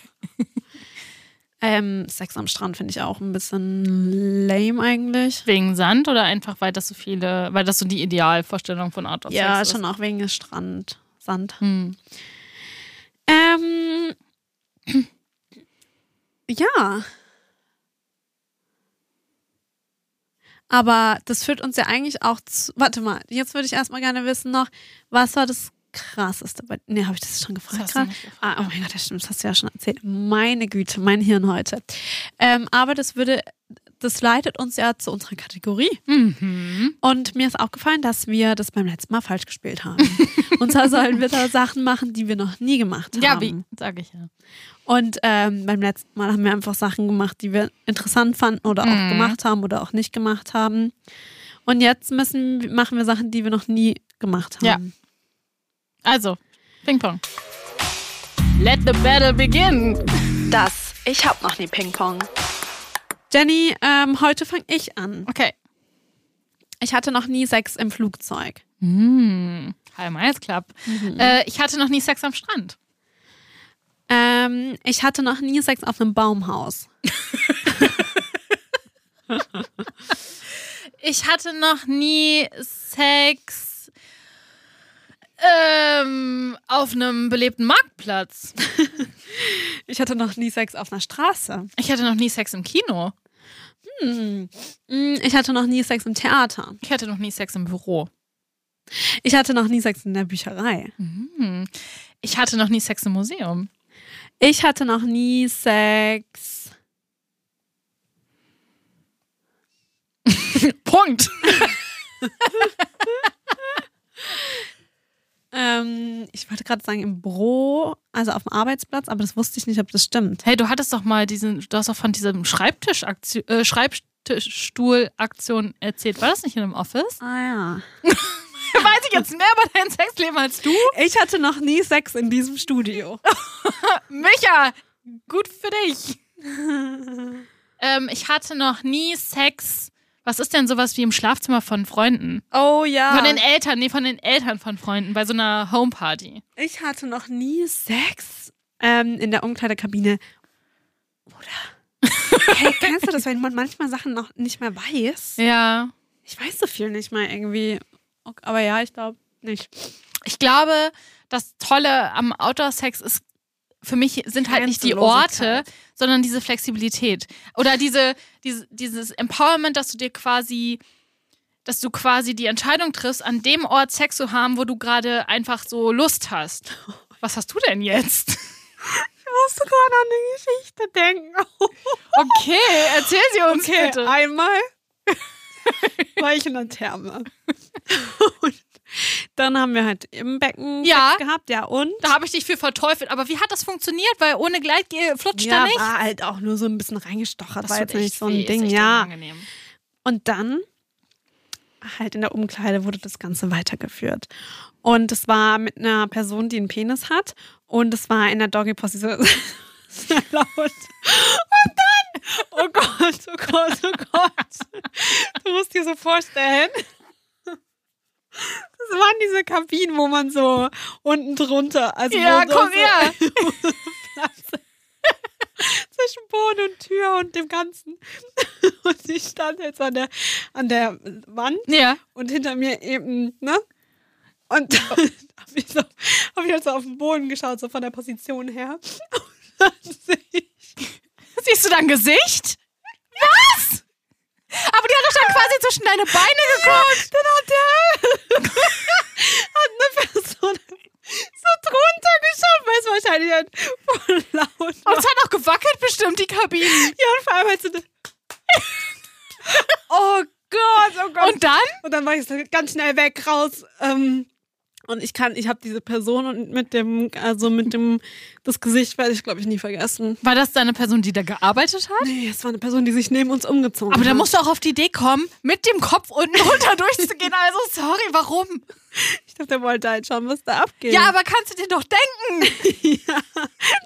[SPEAKER 2] ähm, Sex am Strand finde ich auch ein bisschen lame eigentlich.
[SPEAKER 1] Wegen Sand oder einfach, weil das so viele, weil das so die Idealvorstellung von Outdoor
[SPEAKER 2] Ja,
[SPEAKER 1] Sex ist?
[SPEAKER 2] schon auch wegen des Strand, Sand.
[SPEAKER 1] Hm.
[SPEAKER 2] Ähm, ja. Aber das führt uns ja eigentlich auch zu. Warte mal, jetzt würde ich erstmal gerne wissen noch, was war das krasseste bei. Nee, habe ich das schon
[SPEAKER 1] Das
[SPEAKER 2] gefragt
[SPEAKER 1] nicht gefragt.
[SPEAKER 2] Ah, oh mein Gott, das stimmt, das hast du ja schon erzählt. Meine Güte, mein Hirn heute. Ähm, aber das würde, das leitet uns ja zu unserer Kategorie.
[SPEAKER 1] Mhm.
[SPEAKER 2] Und mir ist aufgefallen, dass wir das beim letzten Mal falsch gespielt haben. Und zwar sollen wir da Sachen machen, die wir noch nie gemacht haben.
[SPEAKER 1] Ja, wie sage ich ja.
[SPEAKER 2] Und ähm, beim letzten Mal haben wir einfach Sachen gemacht, die wir interessant fanden oder auch
[SPEAKER 1] Mhm.
[SPEAKER 2] gemacht haben oder auch nicht gemacht haben. Und jetzt müssen, machen wir Sachen, die wir noch nie gemacht haben.
[SPEAKER 1] Ja. Also, Ping-Pong. Let the battle begin.
[SPEAKER 2] Das, ich hab noch nie Ping-Pong. Jenny, ähm, heute fange ich an.
[SPEAKER 1] Okay.
[SPEAKER 2] Ich hatte noch nie Sex im Flugzeug.
[SPEAKER 1] Hm. Hi, Miles Club. Äh, ich hatte noch nie Sex am Strand.
[SPEAKER 2] Ähm, ich hatte noch nie Sex auf einem Baumhaus.
[SPEAKER 1] Ich hatte noch nie Sex ähm, auf einem belebten Marktplatz.
[SPEAKER 2] Ich hatte noch nie Sex auf einer Straße.
[SPEAKER 1] Ich hatte noch nie Sex im Kino.
[SPEAKER 2] Hm. Mm, Ich hatte noch nie Sex im Theater.
[SPEAKER 1] Ich hatte noch nie Sex im Büro.
[SPEAKER 2] Ich hatte noch nie Sex in der Bücherei.
[SPEAKER 1] Hm. Ich hatte noch nie Sex im Museum.
[SPEAKER 2] Ich hatte noch nie Sex.
[SPEAKER 1] Punkt.
[SPEAKER 2] Ähm, ich wollte gerade sagen im Büro, also auf dem Arbeitsplatz, aber das wusste ich nicht, ob das stimmt.
[SPEAKER 1] Hey, du hattest doch mal diesen, du hast doch von diesem Schreibtischaktion, äh, Schreibtischstuhlaktion erzählt. War das nicht in einem Office?
[SPEAKER 2] Ah ja.
[SPEAKER 1] Weiß ich jetzt mehr über dein Sexleben als du?
[SPEAKER 2] Ich hatte noch nie Sex in diesem Studio.
[SPEAKER 1] Micha, gut für dich. ähm, ich hatte noch nie Sex. Was ist denn sowas wie im Schlafzimmer von Freunden?
[SPEAKER 2] Oh ja.
[SPEAKER 1] Von den Eltern, nee, von den Eltern von Freunden bei so einer Homeparty.
[SPEAKER 2] ich hatte noch nie Sex ähm, in der Umkleidekabine. Oder? hey, kennst du das, wenn man manchmal Sachen noch nicht mehr weiß?
[SPEAKER 1] Ja.
[SPEAKER 2] Ich weiß so viel nicht mal irgendwie. Aber ja, ich glaube nicht.
[SPEAKER 1] Ich glaube, das Tolle am Outdoor-Sex ist, für mich sind halt nicht die Orte, sondern diese Flexibilität. Oder diese, diese, dieses Empowerment, dass du dir quasi, dass du quasi die Entscheidung triffst, an dem Ort Sex zu haben, wo du gerade einfach so Lust hast. Was hast du denn jetzt?
[SPEAKER 2] Ich musste gerade an eine Geschichte denken.
[SPEAKER 1] Okay, erzähl sie uns
[SPEAKER 2] Okay,
[SPEAKER 1] bitte.
[SPEAKER 2] einmal war ich in der Therme. Und Dann haben wir halt im Becken
[SPEAKER 1] Ja.
[SPEAKER 2] Sex gehabt, ja und?
[SPEAKER 1] Da habe ich dich für verteufelt. Aber wie hat das funktioniert? Weil ohne Gleitgel flutscht
[SPEAKER 2] ja,
[SPEAKER 1] da nicht.
[SPEAKER 2] war halt auch nur so ein bisschen reingestochert, war
[SPEAKER 1] tut
[SPEAKER 2] jetzt nicht so ein
[SPEAKER 1] weh,
[SPEAKER 2] Ding, ja.
[SPEAKER 1] unangenehm.
[SPEAKER 2] Und dann, halt in der Umkleide, wurde das Ganze weitergeführt. Und es war mit einer Person, die einen Penis hat. Und es war in der Doggy-Position sehr laut. Und dann, oh Gott, oh Gott, oh Gott. Du musst dir so vorstellen. Das waren diese Kabinen, wo man so unten drunter, also
[SPEAKER 1] Ja,
[SPEAKER 2] wo so,
[SPEAKER 1] komm her.
[SPEAKER 2] so zwischen Boden und Tür und dem Ganzen. Und ich stand jetzt an der, an der Wand
[SPEAKER 1] Ja.
[SPEAKER 2] und hinter mir eben, ne? Und dann habe ich, so, hab ich halt so auf den Boden geschaut, so von der Position her. Und dann sehe ich,
[SPEAKER 1] Siehst du dein Gesicht? Was? Aber die hat doch schon quasi zwischen deine Beine geguckt.
[SPEAKER 2] dann hat der hat eine Person so drunter geschaut, weil es wahrscheinlich halt voll laut
[SPEAKER 1] Und
[SPEAKER 2] war.
[SPEAKER 1] es hat auch gewackelt bestimmt, die Kabinen.
[SPEAKER 2] Ja, und vor allem halt so eine Oh Gott, oh Gott.
[SPEAKER 1] Und dann?
[SPEAKER 2] Und dann war ich ganz schnell weg, raus. Ähm, und ich kann, ich habe diese Person und mit dem, also mit dem, das Gesicht werde ich, glaube ich, nie vergessen.
[SPEAKER 1] War das deine Person, die da gearbeitet hat?
[SPEAKER 2] Nee, es war eine Person, die sich neben uns umgezogen
[SPEAKER 1] Aber da
[SPEAKER 2] hat.
[SPEAKER 1] musst du auch auf die Idee kommen, mit dem Kopf unten runter durchzugehen. Also, sorry, warum?
[SPEAKER 2] Ich dachte, der wollte halt schauen, was da abgeht.
[SPEAKER 1] Ja, aber kannst du dir doch denken.
[SPEAKER 2] ja,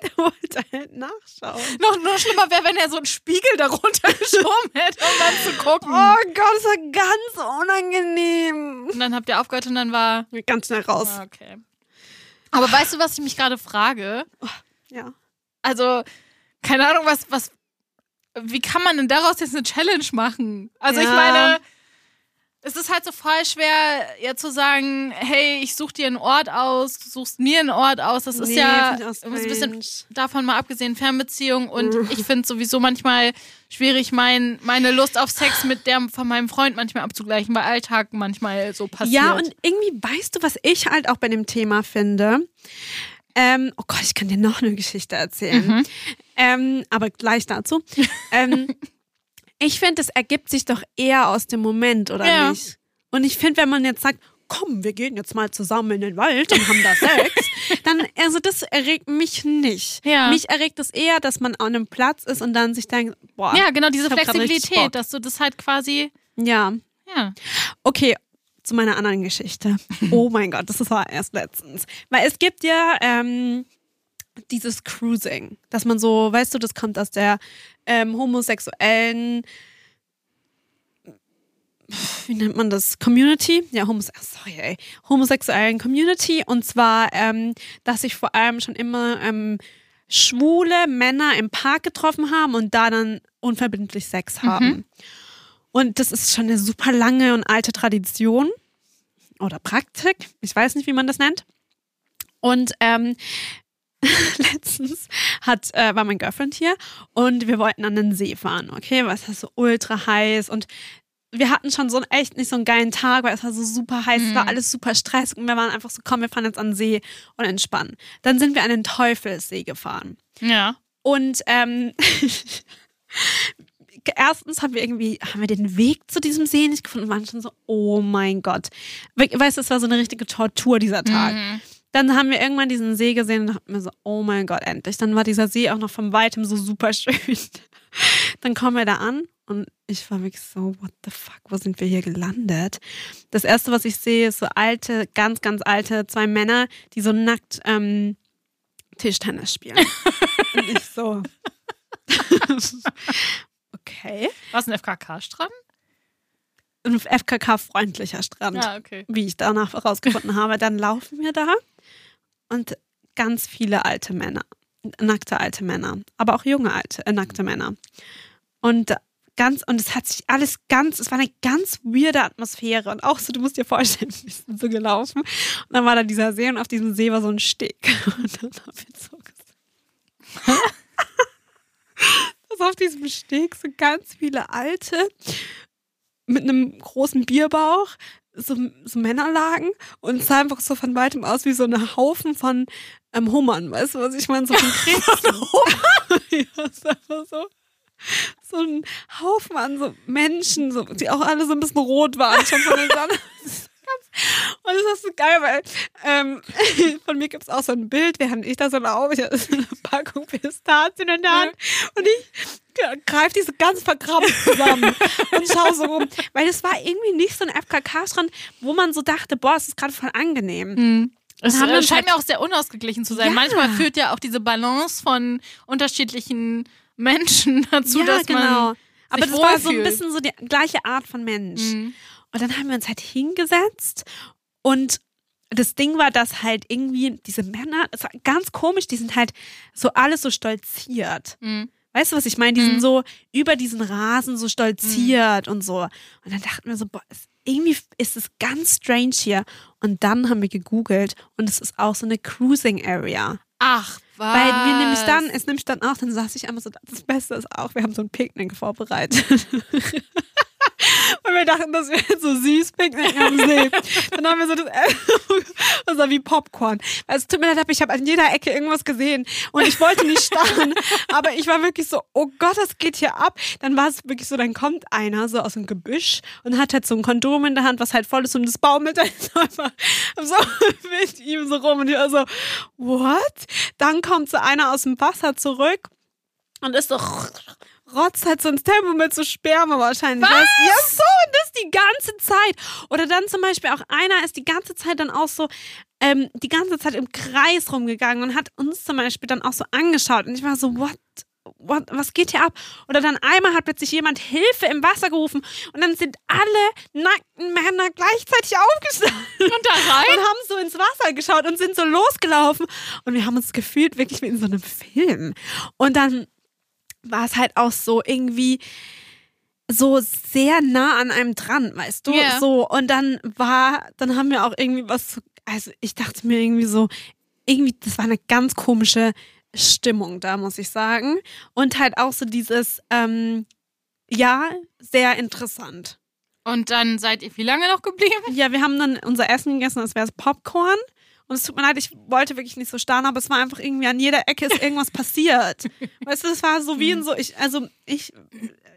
[SPEAKER 2] der wollte halt nachschauen.
[SPEAKER 1] Noch, noch schlimmer wäre, wenn er so einen Spiegel darunter geschoben hätte, um dann zu gucken.
[SPEAKER 2] Oh Gott, das war ganz unangenehm.
[SPEAKER 1] Und dann habt ihr aufgehört und dann war.
[SPEAKER 2] Ganz schnell raus.
[SPEAKER 1] Ah, Okay. Aber weißt du, was ich mich gerade frage?
[SPEAKER 2] Ja.
[SPEAKER 1] Also, keine Ahnung, was, was. Wie kann man denn daraus jetzt eine Challenge machen? Also, ich
[SPEAKER 2] Ja.
[SPEAKER 1] meine. Es ist halt so voll schwer, ja zu sagen, hey, ich suche dir einen Ort aus, du suchst mir einen Ort aus. Das ist
[SPEAKER 2] Nee,
[SPEAKER 1] ja
[SPEAKER 2] auch
[SPEAKER 1] so ein bisschen davon mal abgesehen, Fernbeziehung. Und ich finde sowieso manchmal schwierig, mein, meine Lust auf Sex mit der von meinem Freund manchmal abzugleichen, weil Alltag manchmal so passiert.
[SPEAKER 2] Ja, und irgendwie weißt du, was ich halt auch bei dem Thema finde. Ähm, oh Gott, ich kann dir noch eine Geschichte erzählen.
[SPEAKER 1] Mhm.
[SPEAKER 2] Ähm, aber gleich dazu. ähm, ich finde, es ergibt sich doch eher aus dem Moment, oder
[SPEAKER 1] Ja.
[SPEAKER 2] nicht? Und ich finde, wenn man jetzt sagt, komm, wir gehen jetzt mal zusammen in den Wald und haben da Sex, dann, also das erregt mich nicht.
[SPEAKER 1] Ja.
[SPEAKER 2] Mich erregt es eher, dass man an einem Platz ist und dann sich denkt, boah,
[SPEAKER 1] ja, genau, diese. Flexibilität, dass du das halt quasi.
[SPEAKER 2] ja.
[SPEAKER 1] Ja.
[SPEAKER 2] Okay, zu meiner anderen Geschichte. Oh mein Gott, das war erst letztens. Weil es gibt ja ähm, dieses Cruising, dass man so, weißt du, das kommt aus der ähm, homosexuellen, wie nennt man das? Community? Ja, homos ach, sorry, ey. homosexuellen Community. Und zwar, ähm, dass sich vor allem schon immer ähm, schwule Männer im Park getroffen haben und da dann unverbindlich Sex haben. Und das ist schon eine super lange und alte Tradition oder Praktik. Ich weiß nicht, wie man das nennt. Und ähm, letztens hat, äh, war mein Girlfriend hier und wir wollten an den See fahren, okay? Weil es ist so ultra heiß und wir hatten schon so einen echt nicht so einen geilen Tag, weil es war so super heiß, es war alles super stressig und wir waren einfach so, komm, wir fahren jetzt an den See und entspannen. Dann sind wir an den Teufelsee gefahren.
[SPEAKER 1] Ja.
[SPEAKER 2] Und ähm, erstens haben wir irgendwie, haben wir den Weg zu diesem See nicht gefunden und waren schon so, oh mein Gott. We- Weißt du, es war so eine richtige Tortur dieser Tag.
[SPEAKER 1] Mhm.
[SPEAKER 2] Dann haben wir irgendwann diesen See gesehen und dachten mir so, oh mein Gott, endlich. Dann war dieser See auch noch von weitem so super schön. Dann kommen wir da an und ich war wirklich so, what the fuck, wo sind wir hier gelandet? Das erste, was ich sehe, ist so alte, ganz, ganz alte zwei Männer, die so nackt ähm, Tischtennis spielen. und ich so, okay.
[SPEAKER 1] War es ein FKK-Strand?
[SPEAKER 2] Ein FKK-freundlicher Strand.
[SPEAKER 1] Ja, okay.
[SPEAKER 2] wie ich danach herausgefunden habe, dann laufen wir da und ganz viele alte Männer, nackte alte Männer, aber auch junge alte, äh, nackte Männer. Und ganz, und es hat sich alles ganz, es war eine ganz weirde Atmosphäre und auch so, du musst dir vorstellen, wir sind so gelaufen und dann war da dieser See und auf diesem See war so ein Steg und dann haben wir so gesagt, dass auf diesem Steg so ganz viele alte mit einem großen Bierbauch so, so Männer lagen und es sah einfach so von weitem aus wie so ein Haufen von ähm, Hummern, weißt du, was ich meine? So von Krebsen. ja, ist einfach so. So ein Haufen an so Menschen, so, die auch alle so ein bisschen rot waren schon von der Sonne. Und das ist so geil, weil ähm, von mir gibt es auch so ein Bild, während ich da so laufe, ich habe eine Packung Pistazien in der Hand und ich greife diese ganz verkrampft zusammen und schaue so rum. Weil es war irgendwie nicht so ein FKK-Strand, wo man so dachte, boah, es ist gerade voll angenehm.
[SPEAKER 1] Mhm. Es äh, scheint
[SPEAKER 2] halt-
[SPEAKER 1] mir auch sehr unausgeglichen zu sein.
[SPEAKER 2] Ja.
[SPEAKER 1] Manchmal führt ja auch diese Balance von unterschiedlichen Menschen dazu, dass man
[SPEAKER 2] Aber
[SPEAKER 1] sich
[SPEAKER 2] das war so ein
[SPEAKER 1] wohlfühlt.
[SPEAKER 2] bisschen so die gleiche Art von Mensch.
[SPEAKER 1] Mhm.
[SPEAKER 2] Und dann haben wir uns halt hingesetzt und das Ding war, dass halt irgendwie diese Männer, das war ganz komisch, die sind halt so alles so stolziert.
[SPEAKER 1] Mhm.
[SPEAKER 2] Weißt du, was ich meine? Die
[SPEAKER 1] Mhm.
[SPEAKER 2] sind so über diesen Rasen so stolziert und so. Und dann dachten wir so, boah, irgendwie ist es ganz strange hier. Und dann haben wir gegoogelt und es ist auch so eine Cruising Area.
[SPEAKER 1] Ach, was?
[SPEAKER 2] Weil wir nämlich dann, es nämlich dann auch, dann saß ich einmal so, das Beste ist auch, wir haben so ein Picknick vorbereitet. Und wir dachten, das wäre so süß Picknick am See. Dann haben wir so das, das war wie Popcorn. Es tut mir leid, ich habe an jeder Ecke irgendwas gesehen und ich wollte nicht starren, aber ich war wirklich so, oh Gott, das geht hier ab. Dann war es wirklich so, dann kommt einer so aus dem Gebüsch und hat halt so ein Kondom in der Hand, was halt voll ist und das baumelt dann so einfach so mit ihm so rum und ich war so, what? Dann kommt so einer aus dem Wasser zurück und ist so rotzt halt so ins Tempo mit so Sperma wahrscheinlich. Was? Ja, so, und das die ganze Zeit. Oder dann zum Beispiel auch einer ist die ganze Zeit dann auch so, ähm, die ganze Zeit im Kreis rumgegangen und hat uns zum Beispiel dann auch so angeschaut. Und ich war so, what? What, was geht hier ab? Oder dann einmal hat plötzlich jemand Hilfe im Wasser gerufen und dann sind alle nackten Männer gleichzeitig aufgestanden
[SPEAKER 1] Und da rein?
[SPEAKER 2] und haben so ins Wasser geschaut und sind so losgelaufen. Und wir haben uns gefühlt wirklich wie in so einem Film. Und dann war es halt auch so irgendwie so sehr nah an einem dran, weißt du?
[SPEAKER 1] Ja.
[SPEAKER 2] So, und dann war, dann haben wir auch irgendwie was, so- also ich dachte mir irgendwie so, irgendwie, das war eine ganz komische Stimmung da, muss ich sagen. Und halt auch so dieses, ähm, ja, sehr interessant.
[SPEAKER 1] Und dann seid ihr wie lange noch geblieben?
[SPEAKER 2] Ja, wir haben dann unser Essen gegessen, das wäre Popcorn. Und es tut mir leid, ich wollte wirklich nicht so starren, aber es war einfach irgendwie an jeder Ecke ist irgendwas passiert. Weißt du, es war so wie in so, ich, also ich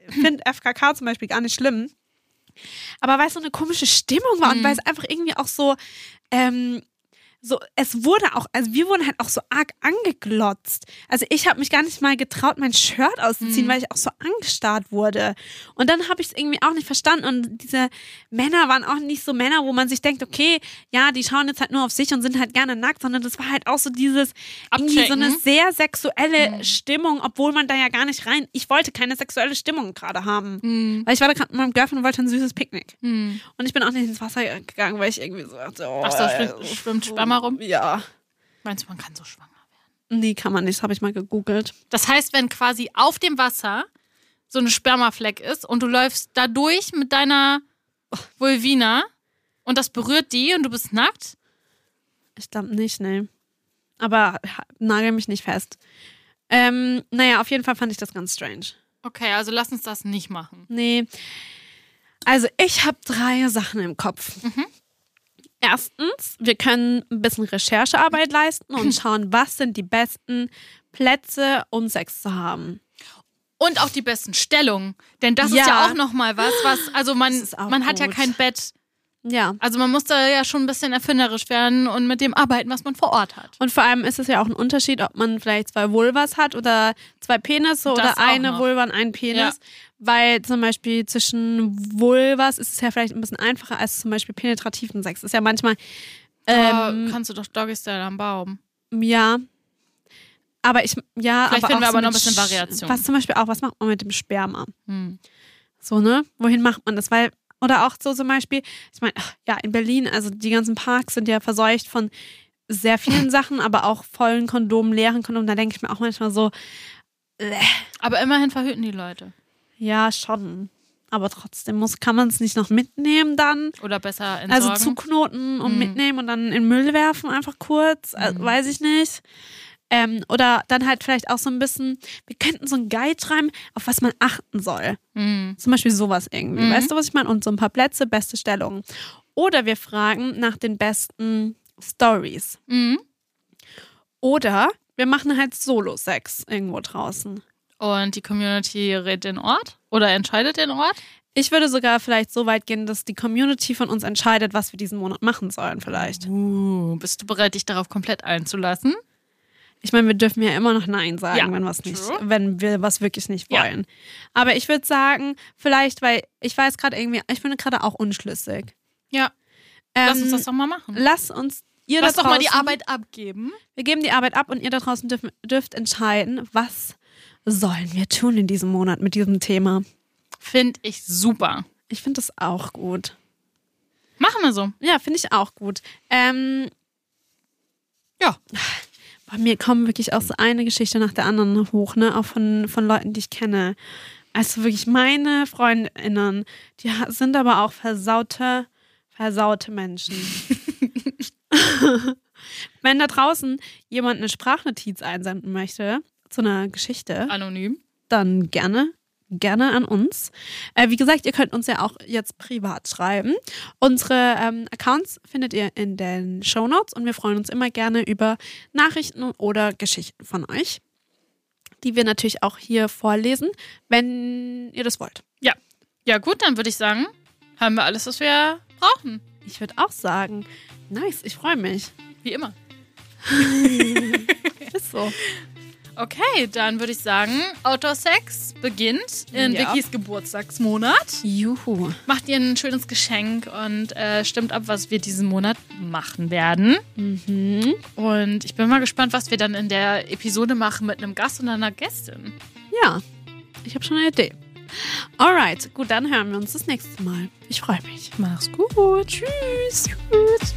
[SPEAKER 2] finde FKK zum Beispiel gar nicht schlimm. Aber weil es so eine komische Stimmung war und weil es einfach irgendwie auch so, ähm, so, es wurde auch, also wir wurden halt auch so arg angeglotzt. Also ich habe mich gar nicht mal getraut, mein Shirt auszuziehen, weil ich auch so angestarrt wurde. Und dann habe ich es irgendwie auch nicht verstanden. Und diese Männer waren auch nicht so Männer, wo man sich denkt, okay, ja, die schauen jetzt halt nur auf sich und sind halt gerne nackt, sondern das war halt auch so dieses, irgendwie so eine
[SPEAKER 1] Abchecken.
[SPEAKER 2] sehr sexuelle Stimmung, obwohl man da ja gar nicht rein, ich wollte keine sexuelle Stimmung gerade haben.
[SPEAKER 1] Mhm.
[SPEAKER 2] Weil ich war da gerade mit meinem Girlfriend und wollte ein süßes Picknick.
[SPEAKER 1] Mhm.
[SPEAKER 2] Und ich bin auch nicht ins Wasser gegangen, weil ich irgendwie so dachte, oh,
[SPEAKER 1] Ach so, schwimmt, schwimmt Sperma rum?
[SPEAKER 2] Ja.
[SPEAKER 1] Meinst du, man kann so schwanger werden?
[SPEAKER 2] Nee, kann man nicht, das habe ich mal gegoogelt.
[SPEAKER 1] Das heißt, wenn quasi auf dem Wasser so eine Spermafleck ist und du läufst da durch mit deiner Vulvina und das berührt die und du bist nackt,
[SPEAKER 2] Ich glaube nicht, nee. Aber nagel mich nicht fest. Ähm, naja, auf jeden Fall fand ich das ganz strange.
[SPEAKER 1] okay, also lass uns das nicht machen.
[SPEAKER 2] Nee. Also ich habe drei Sachen im Kopf. Erstens, wir können ein bisschen Recherchearbeit leisten und schauen, was sind die besten Plätze, um Sex zu haben.
[SPEAKER 1] Und auch die besten Stellungen. Denn das
[SPEAKER 2] Ja.
[SPEAKER 1] ist ja auch nochmal was, was, also man, man hat ja kein Bett.
[SPEAKER 2] Ja.
[SPEAKER 1] Also man muss da ja schon ein bisschen erfinderisch werden und mit dem arbeiten, was man vor Ort hat.
[SPEAKER 2] Und vor allem ist es ja auch ein Unterschied, ob man vielleicht zwei Vulvas hat oder zwei Penisse
[SPEAKER 1] Das
[SPEAKER 2] oder eine. Vulva und einen Penis.
[SPEAKER 1] Ja.
[SPEAKER 2] Weil zum Beispiel zwischen Vulvas ist es ja vielleicht ein bisschen einfacher als zum Beispiel penetrativen Sex. Ist ja manchmal, ähm,
[SPEAKER 1] Ähm, kannst du doch Doggy Style am Baum.
[SPEAKER 2] ja. Aber ich, ja,
[SPEAKER 1] Vielleicht
[SPEAKER 2] aber
[SPEAKER 1] finden wir
[SPEAKER 2] auch so
[SPEAKER 1] aber noch ein bisschen
[SPEAKER 2] Sch-
[SPEAKER 1] Variation.
[SPEAKER 2] Was zum Beispiel auch, was macht man mit dem Sperma?
[SPEAKER 1] Hm.
[SPEAKER 2] So, ne? Wohin macht man das? Weil, oder auch so zum Beispiel, ich meine, ja, in Berlin, also die ganzen Parks sind ja verseucht von sehr vielen Sachen, aber auch vollen Kondomen, leeren Kondomen. Da denke ich mir auch manchmal so, äh,
[SPEAKER 1] Aber immerhin verhüten die Leute.
[SPEAKER 2] Ja, schon. Aber trotzdem muss, kann man es nicht noch mitnehmen dann?
[SPEAKER 1] Oder besser entsorgen.
[SPEAKER 2] Also zuknoten und
[SPEAKER 1] Mhm.
[SPEAKER 2] mitnehmen und dann in Müll werfen, einfach kurz. Also,
[SPEAKER 1] Mhm.
[SPEAKER 2] weiß ich nicht. Ähm, oder dann halt vielleicht auch so ein bisschen, wir könnten so ein Guide schreiben, auf was man achten soll.
[SPEAKER 1] Hm.
[SPEAKER 2] Zum Beispiel sowas irgendwie.
[SPEAKER 1] Mhm.
[SPEAKER 2] Weißt du, was ich meine? Und so ein paar Plätze, beste Stellungen. Oder wir fragen nach den besten Stories.
[SPEAKER 1] Mhm.
[SPEAKER 2] Oder wir machen halt Solo-Sex irgendwo draußen.
[SPEAKER 1] Und die Community rät den Ort oder entscheidet den Ort.
[SPEAKER 2] Ich würde sogar vielleicht so weit gehen, dass die Community von uns entscheidet, was wir diesen Monat machen sollen, vielleicht.
[SPEAKER 1] Uh, bist du bereit, dich darauf komplett einzulassen?
[SPEAKER 2] Ich meine, wir dürfen ja immer noch Nein sagen,
[SPEAKER 1] Ja,
[SPEAKER 2] wenn, was nicht,
[SPEAKER 1] true.
[SPEAKER 2] wenn wir was wirklich nicht
[SPEAKER 1] Ja.
[SPEAKER 2] wollen. Aber ich würde sagen, vielleicht, weil ich weiß gerade irgendwie, ich bin gerade auch unschlüssig.
[SPEAKER 1] Ja.
[SPEAKER 2] Ähm,
[SPEAKER 1] Lass uns das doch mal machen.
[SPEAKER 2] Lass uns, ihr
[SPEAKER 1] Lass
[SPEAKER 2] da
[SPEAKER 1] doch mal die
[SPEAKER 2] draußen-
[SPEAKER 1] Arbeit abgeben.
[SPEAKER 2] Wir geben die Arbeit ab und ihr da draußen dürft, dürft entscheiden, was sollen wir tun in diesem Monat mit diesem Thema.
[SPEAKER 1] Finde ich super.
[SPEAKER 2] Ich finde das auch gut.
[SPEAKER 1] Machen wir so.
[SPEAKER 2] Ja, finde ich auch gut. Ähm,
[SPEAKER 1] Ja.
[SPEAKER 2] bei mir kommen wirklich auch so eine Geschichte nach der anderen hoch, ne? Auch von, von Leuten, die ich kenne. Also wirklich meine Freundinnen, die sind aber auch versaute, versaute Menschen. Wenn da draußen jemand eine Sprachnotiz einsenden möchte zu einer Geschichte,
[SPEAKER 1] Anonym.
[SPEAKER 2] dann gerne, gerne an uns. Äh, wie gesagt, ihr könnt uns ja auch jetzt privat schreiben. Unsere ähm, Accounts findet ihr in den Show Notes und wir freuen uns immer gerne über Nachrichten oder Geschichten von euch, die wir natürlich auch hier vorlesen, wenn ihr das wollt.
[SPEAKER 1] Ja. Ja, gut, dann würde ich sagen, haben wir alles, was wir brauchen.
[SPEAKER 2] Ich würde auch sagen, nice, ich freue mich.
[SPEAKER 1] Wie immer.
[SPEAKER 2] Ist so.
[SPEAKER 1] Okay, dann würde ich sagen, Outdoor Sex beginnt in
[SPEAKER 2] Ja.
[SPEAKER 1] Vickys Geburtstagsmonat.
[SPEAKER 2] Juhu.
[SPEAKER 1] Macht ihr ein schönes Geschenk und äh, stimmt ab, was wir diesen Monat machen werden.
[SPEAKER 2] Mhm.
[SPEAKER 1] Und ich bin mal gespannt, was wir dann in der Episode machen mit einem Gast und einer Gästin.
[SPEAKER 2] Ja, ich habe schon eine Idee. Alright, gut, dann hören wir uns das nächste Mal. Ich freue mich.
[SPEAKER 1] Mach's gut. Tschüss. Tschüss.